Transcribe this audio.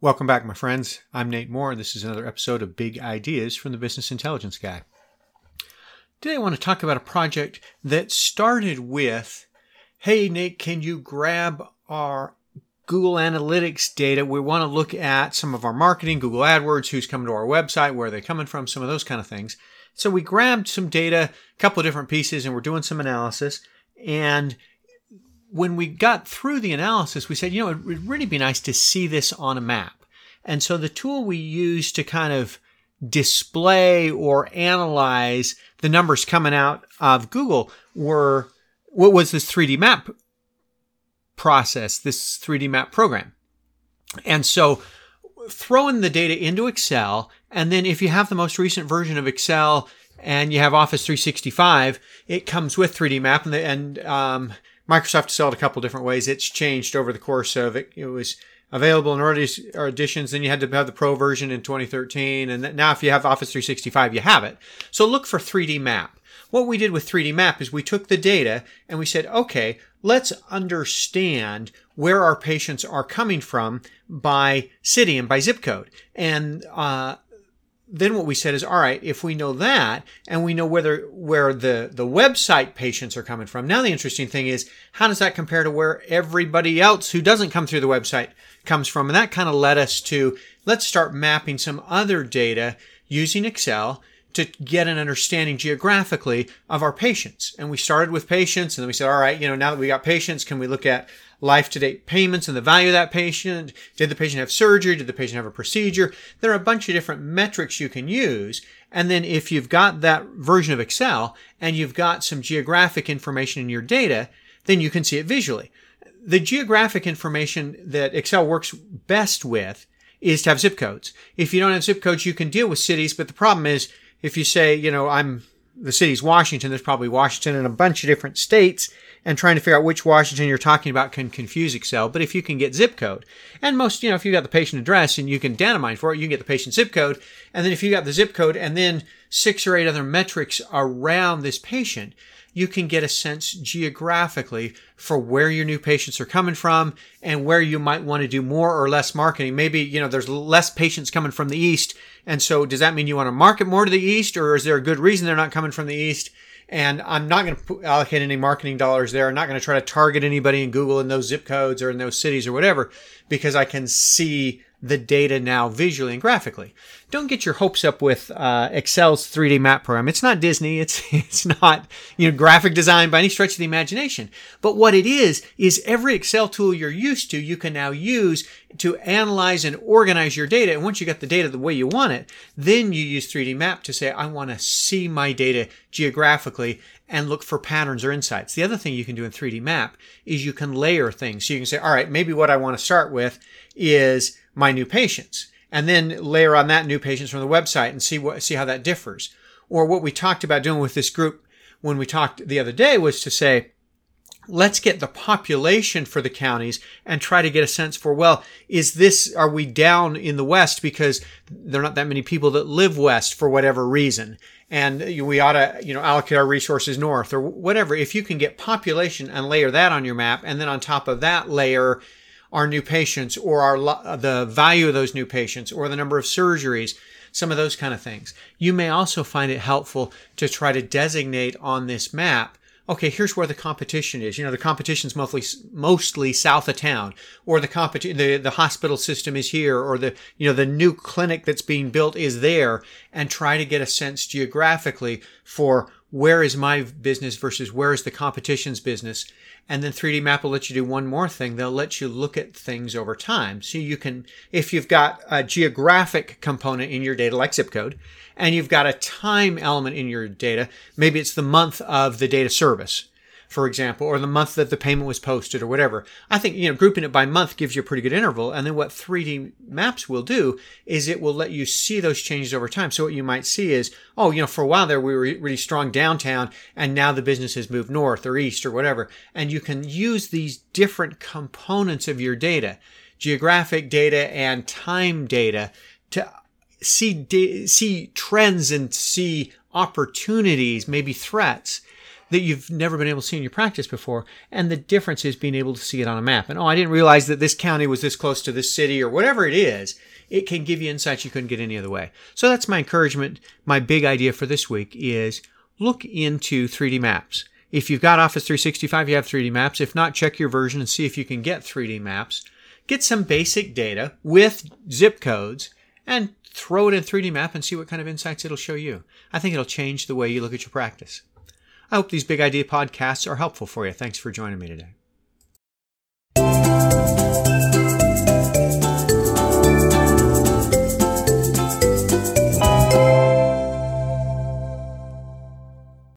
Welcome back, my friends. I'm Nate Moore. And this is another episode of Big Ideas from the Business Intelligence Guy. Today, I want to talk about a project that started with Hey, Nate, can you grab our Google Analytics data? We want to look at some of our marketing, Google AdWords, who's coming to our website, where are they coming from, some of those kind of things. So we grabbed some data, a couple of different pieces, and we're doing some analysis. And when we got through the analysis, we said, you know, it would really be nice to see this on a map. And so the tool we used to kind of display or analyze the numbers coming out of Google were what was this 3D map process, this 3D map program. And so throwing the data into Excel, and then if you have the most recent version of Excel and you have Office 365, it comes with 3D map and, the, and um, Microsoft sold a couple different ways. It's changed over the course of it. It was available in early editions. Then you had to have the Pro version in 2013. And now if you have Office 365, you have it. So look for 3D Map. What we did with 3D Map is we took the data and we said, okay, let's understand where our patients are coming from by city and by zip code. And uh, then what we said is, all right, if we know that and we know whether where the the website patients are coming from. Now the interesting thing is, how does that compare to where everybody else who doesn't come through the website comes from? And that kind of led us to let's start mapping some other data using Excel to get an understanding geographically of our patients. And we started with patients and then we said, all right, you know, now that we got patients, can we look at life to date payments and the value of that patient? Did the patient have surgery? Did the patient have a procedure? There are a bunch of different metrics you can use. And then if you've got that version of Excel and you've got some geographic information in your data, then you can see it visually. The geographic information that Excel works best with is to have zip codes. If you don't have zip codes, you can deal with cities, but the problem is if you say, you know, I'm the city's Washington, there's probably Washington in a bunch of different states, and trying to figure out which Washington you're talking about can confuse Excel. But if you can get zip code, and most, you know, if you got the patient address and you can data mine for it, you can get the patient zip code. And then if you got the zip code and then six or eight other metrics around this patient, you can get a sense geographically for where your new patients are coming from and where you might want to do more or less marketing. Maybe, you know, there's less patients coming from the east. And so does that mean you want to market more to the east or is there a good reason they're not coming from the east? And I'm not going to allocate any marketing dollars there. I'm not going to try to target anybody in Google in those zip codes or in those cities or whatever because I can see the data now visually and graphically. Don't get your hopes up with uh, Excel's 3D map program. It's not Disney. It's it's not you know graphic design by any stretch of the imagination. But what it is is every Excel tool you're used to, you can now use to analyze and organize your data. And once you got the data the way you want it, then you use 3D map to say I want to see my data geographically and look for patterns or insights. The other thing you can do in 3D map is you can layer things. So you can say, all right, maybe what I want to start with is my new patients and then layer on that new patients from the website and see what see how that differs. Or what we talked about doing with this group when we talked the other day was to say, let's get the population for the counties and try to get a sense for well is this are we down in the west because there are not that many people that live west for whatever reason and we ought to you know allocate our resources north or whatever if you can get population and layer that on your map and then on top of that layer our new patients or our uh, the value of those new patients or the number of surgeries some of those kind of things. You may also find it helpful to try to designate on this map okay here's where the competition is. You know the competition's mostly mostly south of town or the competi- the the hospital system is here or the you know the new clinic that's being built is there and try to get a sense geographically for where is my business versus where is the competition's business and then 3D Map will let you do one more thing. They'll let you look at things over time. So you can, if you've got a geographic component in your data, like zip code, and you've got a time element in your data, maybe it's the month of the data service for example, or the month that the payment was posted or whatever. I think, you know, grouping it by month gives you a pretty good interval. And then what 3D maps will do is it will let you see those changes over time. So what you might see is, oh, you know, for a while there we were really strong downtown and now the business has moved north or east or whatever. And you can use these different components of your data, geographic data and time data to see, see trends and see opportunities, maybe threats that you've never been able to see in your practice before. And the difference is being able to see it on a map. And oh, I didn't realize that this county was this close to this city or whatever it is. It can give you insights you couldn't get any other way. So that's my encouragement. My big idea for this week is look into 3D maps. If you've got Office 365, you have 3D maps. If not, check your version and see if you can get 3D maps. Get some basic data with zip codes and throw it in 3D map and see what kind of insights it'll show you. I think it'll change the way you look at your practice. I hope these big idea podcasts are helpful for you. Thanks for joining me today.